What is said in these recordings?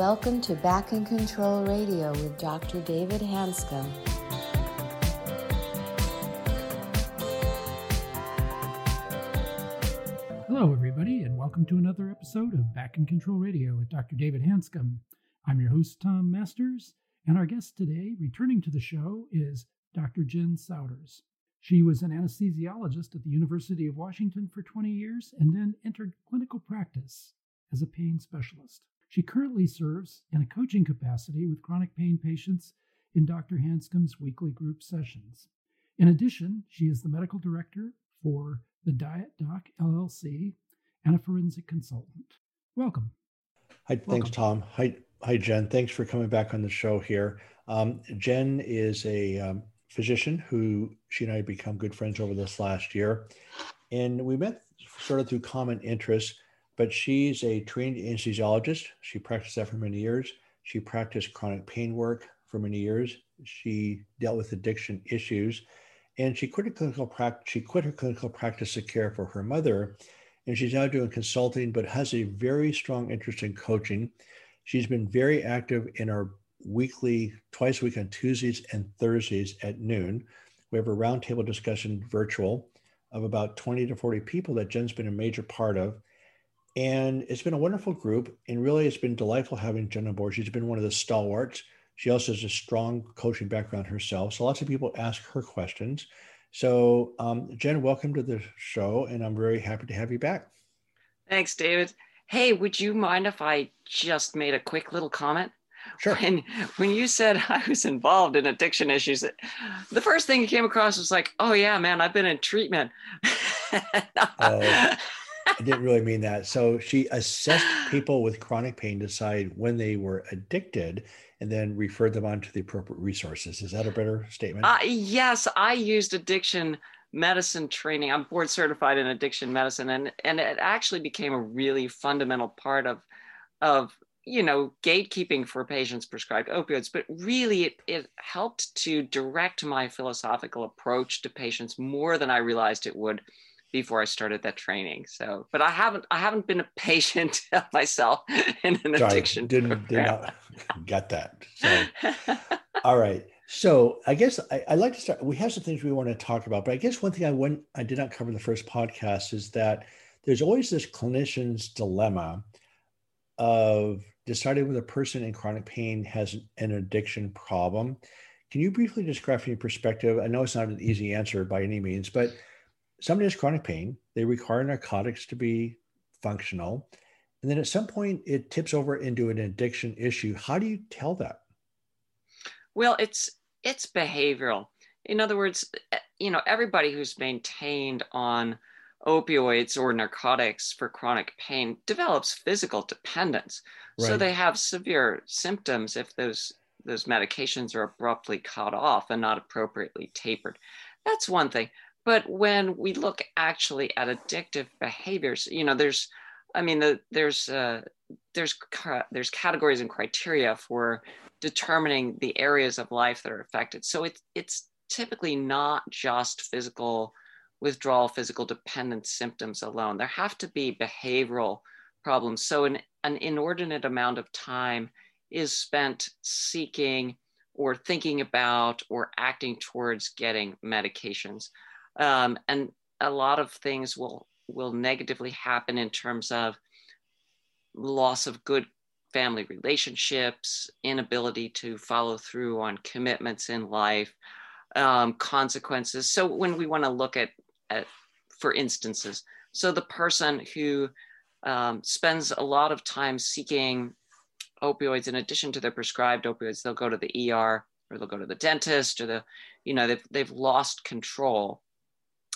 welcome to Back in Control Radio with Dr. David Hanscom. Hello, everybody, and welcome to another episode of Back in Control Radio with Dr. David Hanscom. I'm your host, Tom Masters, and our guest today, returning to the show, is Dr. Jen Souders. She was an anesthesiologist at the University of Washington for 20 years and then entered clinical practice as a pain specialist. She currently serves in a coaching capacity with chronic pain patients in Dr. Hanscom's weekly group sessions. In addition, she is the medical director for the Diet Doc LLC and a forensic consultant. Welcome. Hi, Welcome. thanks, Tom. Hi, hi, Jen. Thanks for coming back on the show here. Um, Jen is a um, physician who she and I become good friends over this last year. And we met sort of through common interests, but she's a trained anesthesiologist. She practiced that for many years. She practiced chronic pain work for many years. She dealt with addiction issues. And she quit her clinical practice. She quit her clinical practice to care for her mother, and she's now doing consulting, but has a very strong interest in coaching. She's been very active in our weekly, twice a week on Tuesdays and Thursdays at noon. We have a roundtable discussion virtual of about 20 to 40 people that Jen's been a major part of. And it's been a wonderful group. And really, it's been delightful having Jen on board. She's been one of the stalwarts. She also has a strong coaching background herself. So lots of people ask her questions. So, um, Jen, welcome to the show. And I'm very happy to have you back. Thanks, David. Hey, would you mind if I just made a quick little comment? Sure. When when you said I was involved in addiction issues, the first thing you came across was like, "Oh yeah, man, I've been in treatment." uh, I didn't really mean that. So she assessed people with chronic pain, decide when they were addicted, and then referred them on to the appropriate resources. Is that a better statement? Uh, yes, I used addiction medicine training. I'm board certified in addiction medicine, and and it actually became a really fundamental part of of you know, gatekeeping for patients prescribed opioids, but really it, it helped to direct my philosophical approach to patients more than I realized it would before I started that training. So, but I haven't I haven't been a patient myself in an Sorry, addiction. Didn't, did not get that. So, all right. So I guess I, would like to start. We have some things we want to talk about, but I guess one thing I went I did not cover in the first podcast is that there's always this clinician's dilemma of deciding whether a person in chronic pain has an addiction problem. Can you briefly describe from your perspective? I know it's not an easy answer by any means, but somebody has chronic pain, they require narcotics to be functional. And then at some point it tips over into an addiction issue. How do you tell that? Well, it's it's behavioral. In other words, eh, you know, everybody who's maintained on opioids or narcotics for chronic pain develops physical dependence. Right. So they have severe symptoms if those those medications are abruptly cut off and not appropriately tapered. That's one thing. But when we look actually at addictive behaviors, you know, there's, I mean, the, there's uh, there's there's categories and criteria for determining the areas of life that are affected. So it's it's typically not just physical withdrawal, physical dependence symptoms alone. There have to be behavioral problems. So an, an inordinate amount of time is spent seeking or thinking about or acting towards getting medications. Um, and a lot of things will will negatively happen in terms of loss of good family relationships, inability to follow through on commitments in life, um, consequences. So when we want to look at at, for instances. So the person who um, spends a lot of time seeking opioids in addition to their prescribed opioids, they'll go to the ER or they'll go to the dentist or the, you know, they've, they've lost control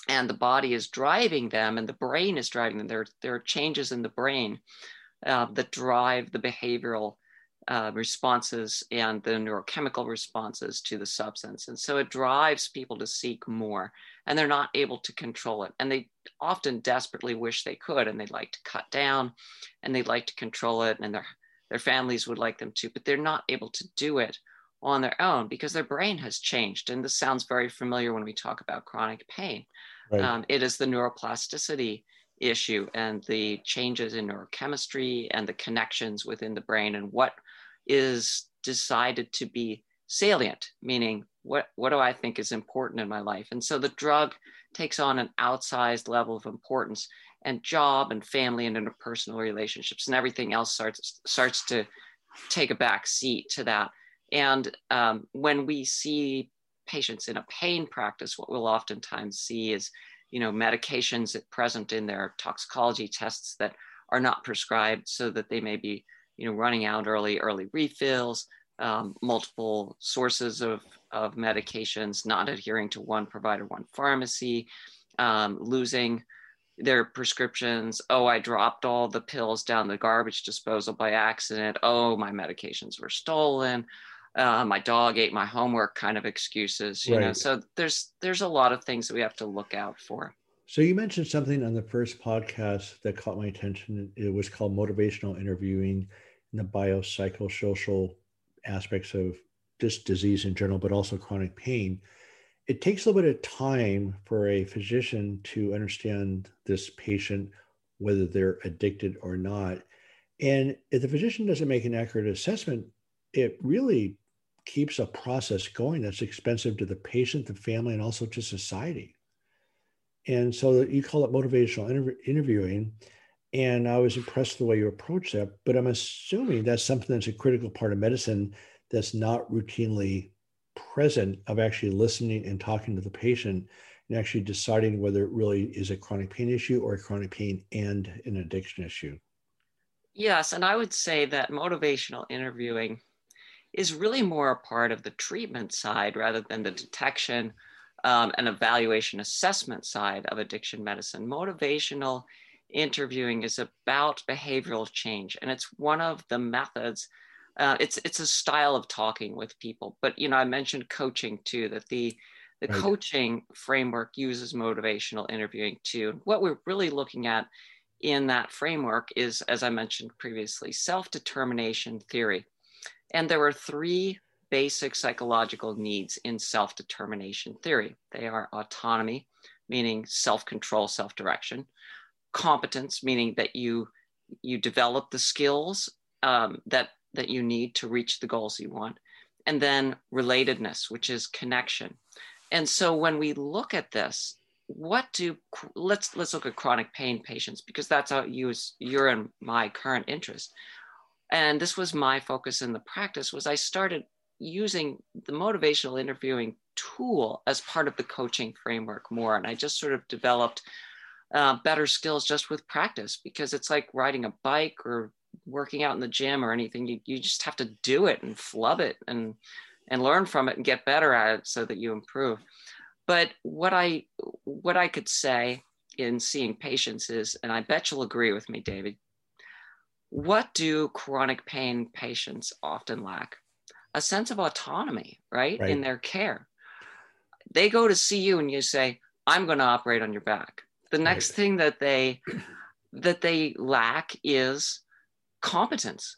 and the body is driving them and the brain is driving them. There, there are changes in the brain uh, that drive the behavioral uh, responses and the neurochemical responses to the substance. And so it drives people to seek more and they're not able to control it. And they often desperately wish they could and they'd like to cut down and they'd like to control it and their, their families would like them to, but they're not able to do it on their own because their brain has changed. And this sounds very familiar when we talk about chronic pain. Right. Um, it is the neuroplasticity issue and the changes in neurochemistry and the connections within the brain and what is decided to be salient, meaning what, what do I think is important in my life? And so the drug takes on an outsized level of importance and job and family and interpersonal relationships and everything else starts starts to take a back seat to that. And um, when we see patients in a pain practice, what we'll oftentimes see is, you know, medications at present in their toxicology tests that are not prescribed so that they may be, you know, running out early, early refills, um, multiple sources of, of medications, not adhering to one provider, one pharmacy, um, losing their prescriptions. Oh, I dropped all the pills down the garbage disposal by accident. Oh, my medications were stolen. Uh, my dog ate my homework kind of excuses you right. know so there's there's a lot of things that we have to look out for so you mentioned something on the first podcast that caught my attention it was called motivational interviewing and the biopsychosocial aspects of just disease in general but also chronic pain it takes a little bit of time for a physician to understand this patient, whether they're addicted or not. And if the physician doesn't make an accurate assessment, it really keeps a process going that's expensive to the patient, the family, and also to society. And so you call it motivational interv- interviewing. And I was impressed the way you approach that. But I'm assuming that's something that's a critical part of medicine that's not routinely present of actually listening and talking to the patient and actually deciding whether it really is a chronic pain issue or a chronic pain and an addiction issue. Yes, and I would say that motivational interviewing is really more a part of the treatment side rather than the detection um, and evaluation assessment side of addiction medicine. Motivational interviewing is about behavioral change, and it's one of the methods uh, it's it's a style of talking with people but you know i mentioned coaching too that the the right. coaching framework uses motivational interviewing too what we're really looking at in that framework is as i mentioned previously self-determination theory and there are three basic psychological needs in self-determination theory they are autonomy meaning self-control self-direction competence meaning that you you develop the skills um, that that you need to reach the goals you want. And then relatedness, which is connection. And so when we look at this, what do let's let's look at chronic pain patients because that's how you you're in my current interest. And this was my focus in the practice was I started using the motivational interviewing tool as part of the coaching framework more. And I just sort of developed uh, better skills just with practice because it's like riding a bike or working out in the gym or anything. You, you just have to do it and flub it and and learn from it and get better at it so that you improve. But what I what I could say in seeing patients is, and I bet you'll agree with me, David, what do chronic pain patients often lack? A sense of autonomy, right? right. In their care. They go to see you and you say, I'm going to operate on your back. The next right. thing that they that they lack is competence.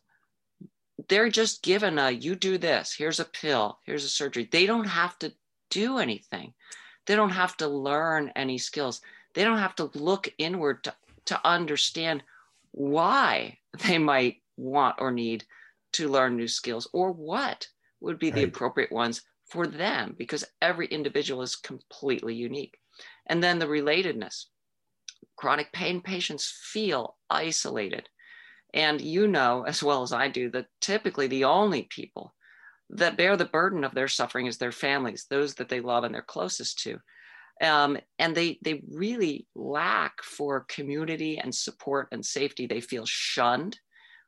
They're just given a you do this, here's a pill, here's a surgery. They don't have to do anything. They don't have to learn any skills. They don't have to look inward to, to understand why they might want or need to learn new skills or what would be the appropriate ones for them because every individual is completely unique. And then the relatedness. Chronic pain patients feel isolated. And you know as well as I do that typically the only people that bear the burden of their suffering is their families, those that they love and they're closest to. Um, and they they really lack for community and support and safety. They feel shunned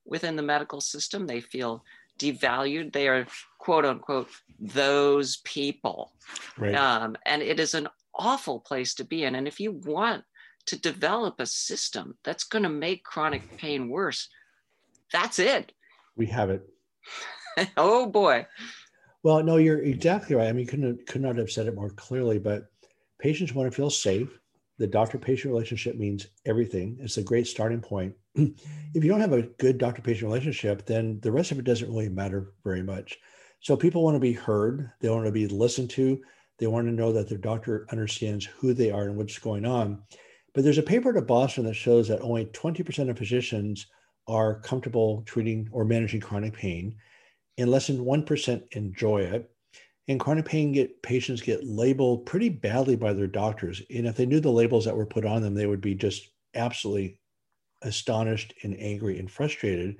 within the medical system. They feel devalued. They are quote unquote those people, right. um, and it is an awful place to be in. And if you want to develop a system that's going to make chronic pain worse, that's it. We have it. oh boy. Well, no, you're exactly right. I mean, couldn't could not have said it more clearly, but patients want to feel safe. The doctor-patient relationship means everything. It's a great starting point. if you don't have a good doctor-patient relationship, then the rest of it doesn't really matter very much. So people want to be heard. They want to be listened to. They want to know that their doctor understands who they are and what's going on. But there's a paper at Boston that shows that only 20% of physicians are comfortable treating or managing chronic pain. and less than 1% enjoy it. And chronic pain get, patients get labeled pretty badly by their doctors. And if they knew the labels that were put on them, they would be just absolutely astonished and angry and frustrated.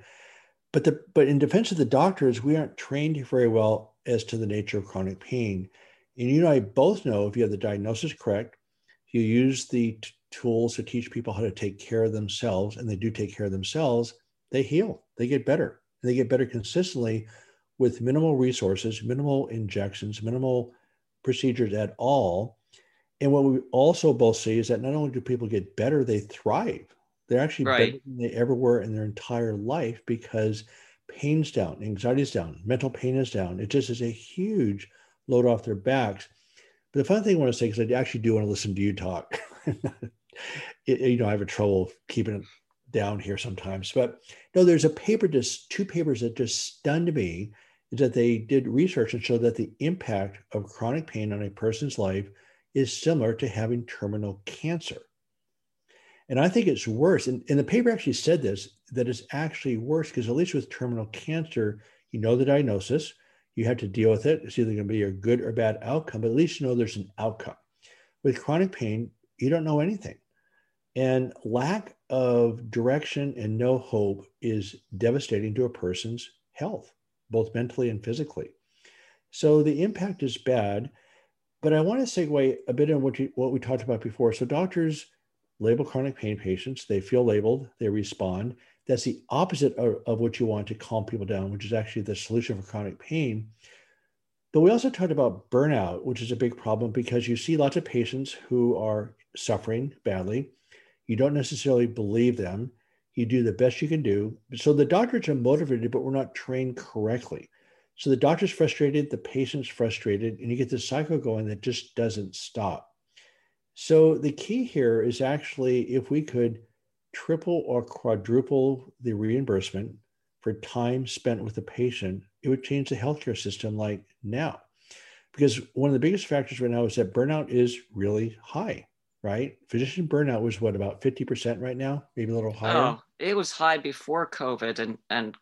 But the but in defense of the doctors, we aren't trained very well as to the nature of chronic pain. And you and I both know if you have the diagnosis correct, you use the t- tools to teach people how to take care of themselves, and they do take care of themselves, they heal, they get better, and they get better consistently with minimal resources, minimal injections, minimal procedures at all. And what we also both see is that not only do people get better, they thrive. They're actually right. better than they ever were in their entire life because pain's down, anxiety's down, mental pain is down. It just is a huge load off their backs. But the fun thing I want to say, because I actually do want to listen to you talk. it, you know, I have a trouble keeping it down here sometimes. But no, there's a paper, just two papers that just stunned me is that they did research and showed that the impact of chronic pain on a person's life is similar to having terminal cancer. And I think it's worse. And, and the paper actually said this that it's actually worse because, at least with terminal cancer, you know the diagnosis, you have to deal with it. It's either going to be a good or bad outcome, but at least you know there's an outcome. With chronic pain, you don't know anything. And lack of direction and no hope is devastating to a person's health, both mentally and physically. So the impact is bad. But I want to segue a bit on what, you, what we talked about before. So doctors label chronic pain patients, they feel labeled, they respond. That's the opposite of, of what you want to calm people down, which is actually the solution for chronic pain. But we also talked about burnout, which is a big problem because you see lots of patients who are suffering badly. You don't necessarily believe them. You do the best you can do. So the doctors are motivated, but we're not trained correctly. So the doctor's frustrated, the patient's frustrated, and you get this cycle going that just doesn't stop. So the key here is actually if we could triple or quadruple the reimbursement for time spent with the patient, it would change the healthcare system like now. Because one of the biggest factors right now is that burnout is really high, right? Physician burnout was what about 50% right now, maybe a little higher. Oh, it was high before COVID and and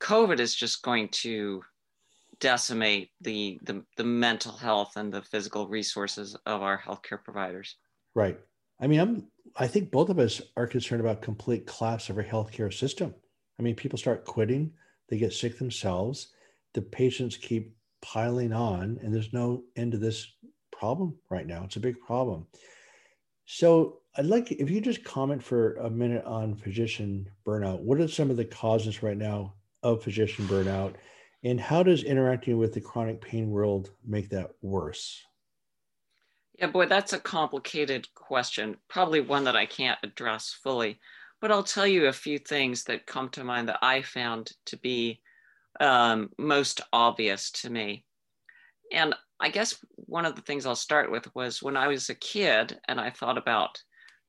COVID is just going to decimate the, the the mental health and the physical resources of our healthcare providers. Right. I mean, I'm I think both of us are concerned about complete collapse of our healthcare system. I mean, people start quitting, they get sick themselves, the patients keep piling on, and there's no end to this problem right now. It's a big problem. So I'd like if you just comment for a minute on physician burnout. What are some of the causes right now of physician burnout? And how does interacting with the chronic pain world make that worse? Yeah, boy, that's a complicated question. Probably one that I can't address fully. But I'll tell you a few things that come to mind that I found to be um, most obvious to me. And I guess one of the things I'll start with was when I was a kid and I thought about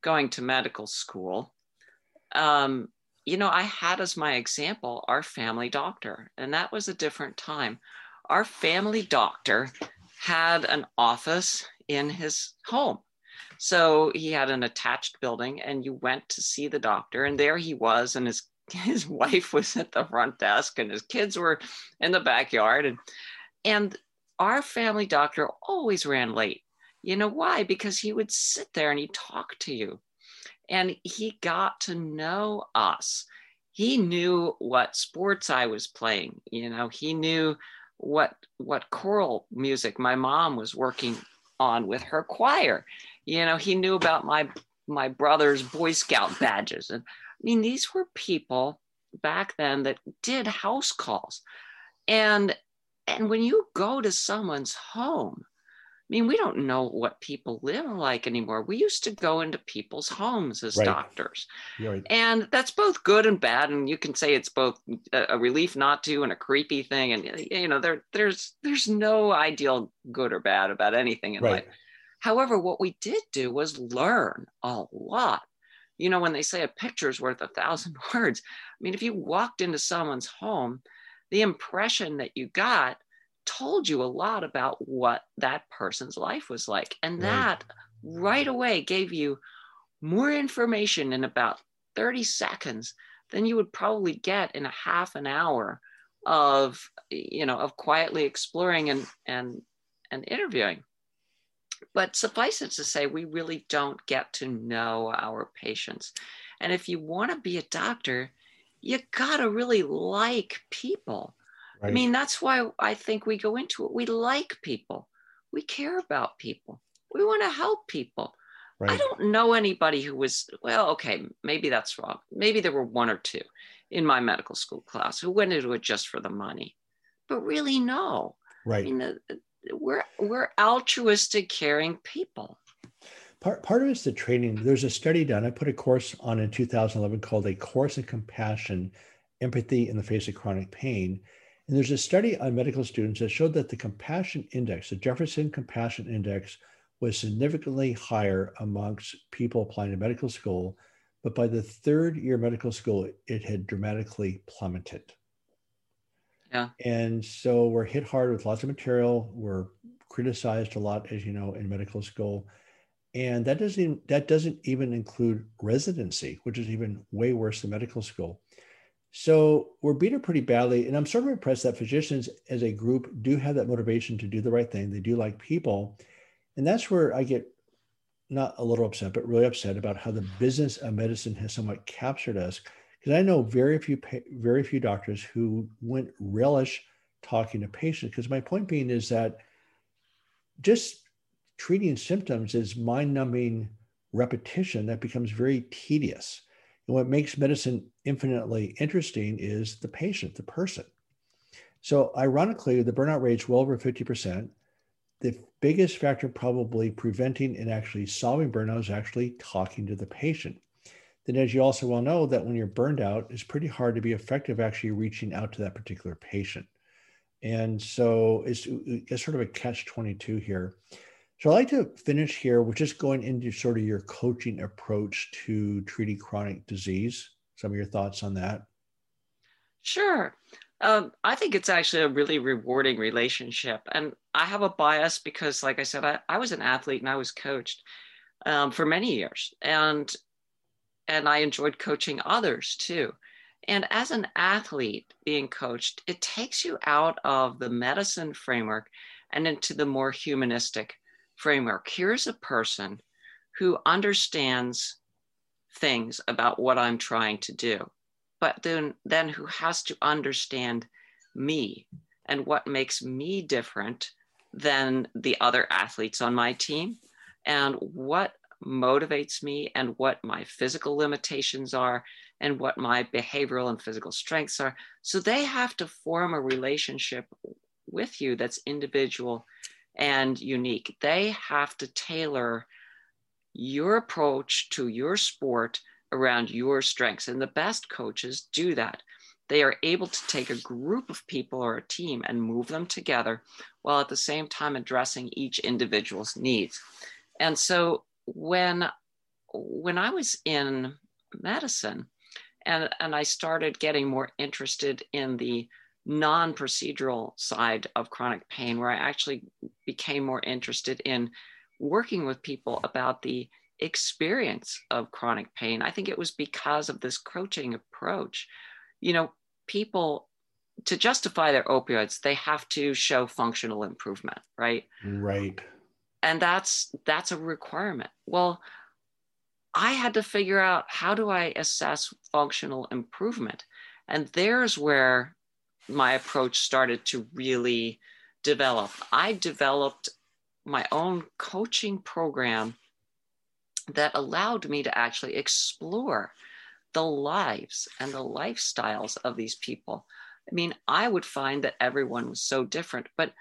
going to medical school. Um, you know, I had as my example our family doctor, and that was a different time. Our family doctor had an office in his home. So he had an attached building, and you went to see the doctor, and there he was, and his his wife was at the front desk, and his kids were in the backyard, and and our family doctor always ran late. You know why? Because he would sit there and he'd talk to you and he got to know us. He knew what sports I was playing. You know, he knew what what choral music my mom was working on with her choir. You know, he knew about my my brother's Boy Scout badges. And I mean, these were people back then that did house calls. And and when you go to someone's home, I mean, we don't know what people live like anymore. We used to go into people's homes as right. doctors. Right. And that's both good and bad. And you can say it's both a relief not to and a creepy thing. And you know, there there's there's no ideal good or bad about anything in right. life. However, what we did do was learn a lot. You know, when they say a picture is worth a thousand words, I mean, if you walked into someone's home, the impression that you got told you a lot about what that person's life was like. And that right away gave you more information in about 30 seconds than you would probably get in a half an hour of you know of quietly exploring and and and interviewing. But suffice it to say we really don't get to know our patients. And if you want to be a doctor you got to really like people right. i mean that's why i think we go into it we like people we care about people we want to help people right. i don't know anybody who was well okay maybe that's wrong maybe there were one or two in my medical school class who went into it just for the money. But really, no. Right. I mean, we're we're altruistic, caring people. Part part of it's the training. There's a study done. I put a course on in 2011 called a course in compassion, empathy in the face of chronic pain. And there's a study on medical students that showed that the compassion index, the Jefferson Compassion Index, was significantly higher amongst people applying to medical school but by the third year medical school, it had dramatically plummeted. Yeah. And so we're hit hard with lots of material. We're criticized a lot, as you know, in medical school. And that doesn't even, that doesn't even include residency, which is even way worse than medical school. So we're beaten pretty badly. And I'm sort of impressed that physicians as a group do have that motivation to do the right thing. They do like people. And that's where I get not a little upset, but really upset about how the business of medicine has somewhat captured us. Because I know very few, very few doctors who wouldn't relish talking to patients. Because my point being is that just treating symptoms is mind-numbing repetition that becomes very tedious. And what makes medicine infinitely interesting is the patient, the person. So, ironically, the burnout rate is well over 50% the biggest factor probably preventing and actually solving burnout is actually talking to the patient. Then, as you also well know, that when you're burned out, it's pretty hard to be effective actually reaching out to that particular patient. And so it's, it's sort of a catch 22 here. So I'd like to finish here with just going into sort of your coaching approach to treating chronic disease. Some of your thoughts on that. Sure. Um, I think it's actually a really rewarding relationship. And I have a bias because, like I said, I, I was an athlete and I was coached um, for many years. And and I enjoyed coaching others too. And as an athlete being coached, it takes you out of the medicine framework and into the more humanistic framework. Here's a person who understands things about what I'm trying to do but then then who has to understand me and what makes me different than the other athletes on my team and what motivates me and what my physical limitations are and what my behavioral and physical strengths are so they have to form a relationship with you that's individual and unique they have to tailor your approach to your sport around your strengths. And the best coaches do that. They are able to take a group of people or a team and move them together while at the same time addressing each individual's needs. And so when when I was in medicine and, and I started getting more interested in the non-procedural side of chronic pain, where I actually became more interested in working with people about the experience of chronic pain. I think it was because of this coaching approach. You know, people to justify their opioids, they have to show functional improvement, right? Right. And that's that's a requirement. Well, I had to figure out how do I assess functional improvement? And there's where my approach started to really develop. I developed my own coaching program that allowed me to actually explore the lives and the lifestyles of these people. I mean, I would find that everyone was so different. But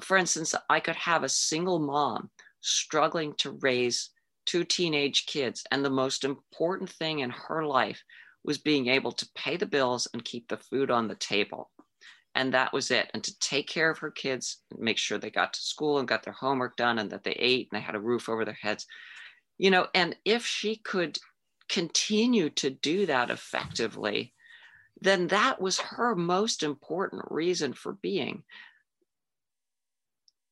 for instance, I could have a single mom struggling to raise two teenage kids, and the most important thing in her life was being able to pay the bills and keep the food on the table. And that was it. And to take care of her kids, make sure they got to school and got their homework done and that they ate and they had a roof over their heads you know and if she could continue to do that effectively then that was her most important reason for being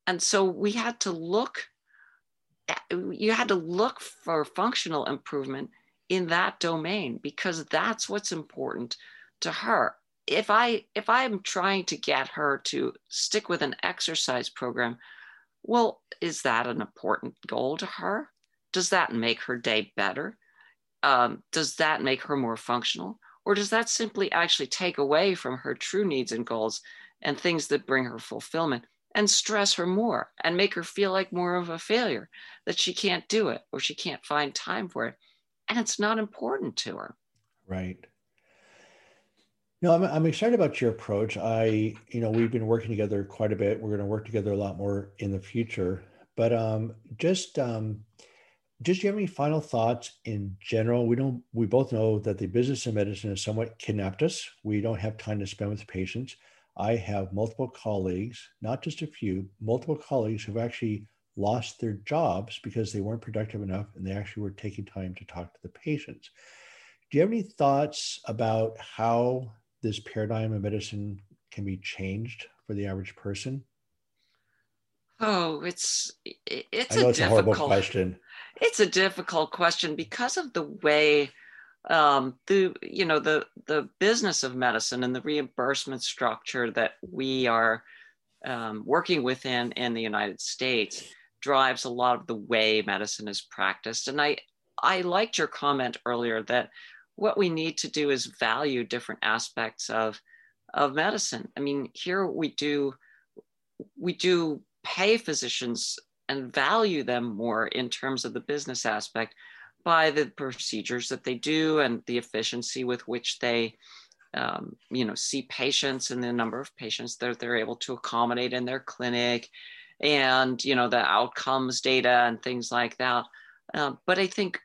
and so we had to look you had to look for functional improvement in that domain because that's what's important to her if I if I'm trying to get her to stick with an exercise program, well, is that an important goal to her? Does that make her day better? Um, does that make her more functional? Or does that simply actually take away from her true needs and goals and things that bring her fulfillment and stress her more and make her feel like more of a failure, that she can't do it or she can't find time for it? And it's not important to her. Right. No, I'm, I'm excited about your approach. I, you know, we've been working together quite a bit. We're going to work together a lot more in the future. But um, just, um, just do you have any final thoughts in general? We don't. We both know that the business of medicine has somewhat kidnapped us. We don't have time to spend with patients. I have multiple colleagues, not just a few, multiple colleagues who've actually lost their jobs because they weren't productive enough and they actually were taking time to talk to the patients. Do you have any thoughts about how this paradigm of medicine can be changed for the average person? Oh, it's it's a it's difficult a horrible question. It's a difficult question because of the way um, the you know the the business of medicine and the reimbursement structure that we are um, working within in the United States drives a lot of the way medicine is practiced. And I I liked your comment earlier that what we need to do is value different aspects of of medicine. I mean, here we do we do pay physicians and value them more in terms of the business aspect by the procedures that they do and the efficiency with which they um, you know see patients and the number of patients that they're able to accommodate in their clinic and you know the outcomes data and things like that uh, but i think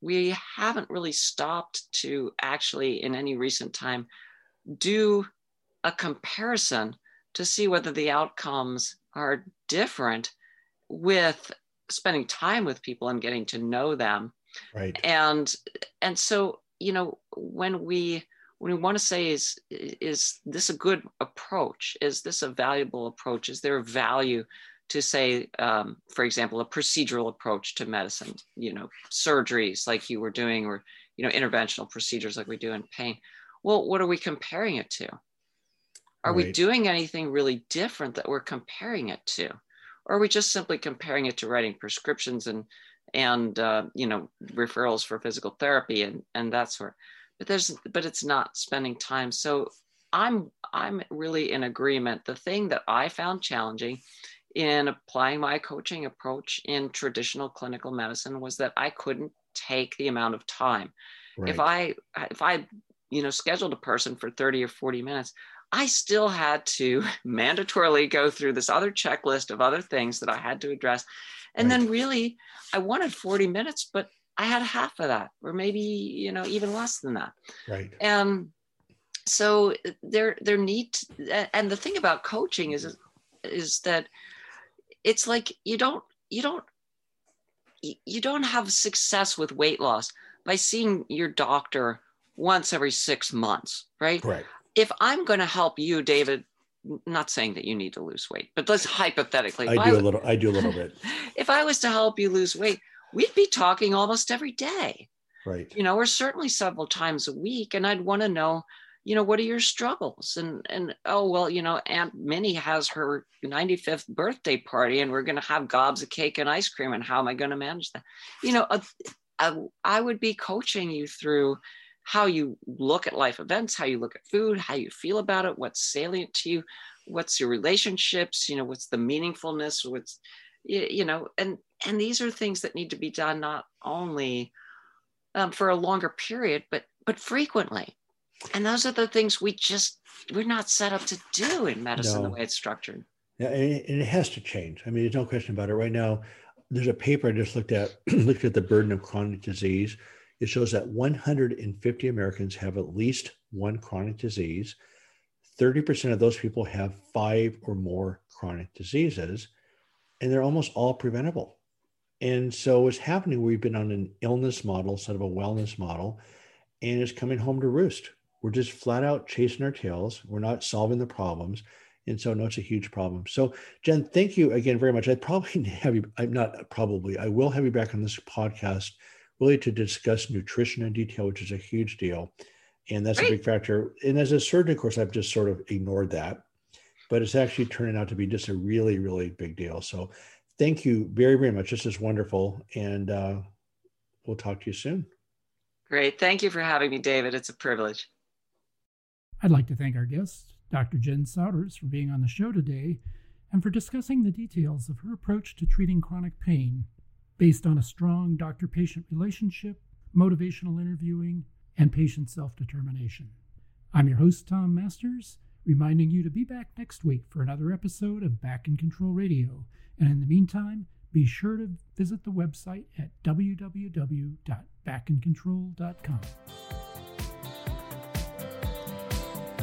we haven't really stopped to actually, in any recent time, do a comparison to see whether the outcomes are different with spending time with people and getting to know them. Right. And and so, you know, when we when we want to say is is this a good approach? Is this a valuable approach? Is there value to say, um, for example, a procedural approach to medicine, you know, surgeries like you were doing, or, you know, interventional procedures like we do in pain. Well, what are we comparing it to? Are right. we doing anything really different that we're comparing it to? Or are we just simply comparing it to writing prescriptions and, and uh, you know, referrals for physical therapy and, and that sort? But there's, but it's not spending time. So I'm, I'm really in agreement. The thing that I found challenging in applying my coaching approach in traditional clinical medicine was that I couldn't take the amount of time. Right. If I if I you know scheduled a person for 30 or 40 minutes, I still had to mandatorily go through this other checklist of other things that I had to address. And right. then really I wanted 40 minutes, but I had half of that, or maybe, you know, even less than that. Right. And so there there need to, and the thing about coaching is is that it's like you don't you don't you don't have success with weight loss by seeing your doctor once every six months, right? Right. If I'm going to help you, David, not saying that you need to lose weight, but let's hypothetically. I do I, a little. I do a little bit. If I was to help you lose weight, we'd be talking almost every day. Right. You know, or certainly several times a week, and I'd want to know you know what are your struggles? And and oh well you know aunt minnie has her 95th birthday party and we're going to have gobs of cake and ice cream and how am i going to manage that? You know a, a, I would be coaching you through how you look at life events how you look at food how you feel about it what's salient to you what's your relationships you know what's the meaningfulness what's you know and and these are things that need to be done not only um, for a longer period but but frequently and those are the things we just we're not set up to do in medicine no. the way it's structured. Yeah and it has to change. I mean there's no question about it. Right now there's a paper i just looked at looked at the burden of chronic disease. It shows that 150 americans have at least one chronic disease. 30% of those people have five or more chronic diseases and they're almost all preventable. And so what's happening we've been on an illness model instead of a wellness model and it's coming home to roost we're just flat out chasing our tails. We're not solving the problems. And so, no, it's a huge problem. So, Jen, thank you again very much. I probably have you, I'm not probably, I will have you back on this podcast really to discuss nutrition in detail, which is a huge deal. And that's Great. a big factor. And as a surgeon, of course, I've just sort of ignored that, but it's actually turning out to be just a really, really big deal. So thank you very, very much. This is wonderful. And uh, we'll talk to you soon. Great. Thank you for having me, David. It's a privilege. I'd like to thank our guest, Dr. Jen Souders, for being on the show today and for discussing the details of her approach to treating chronic pain based on a strong doctor patient relationship, motivational interviewing, and patient self determination. I'm your host, Tom Masters, reminding you to be back next week for another episode of Back in Control Radio. And in the meantime, be sure to visit the website at www.backincontrol.com.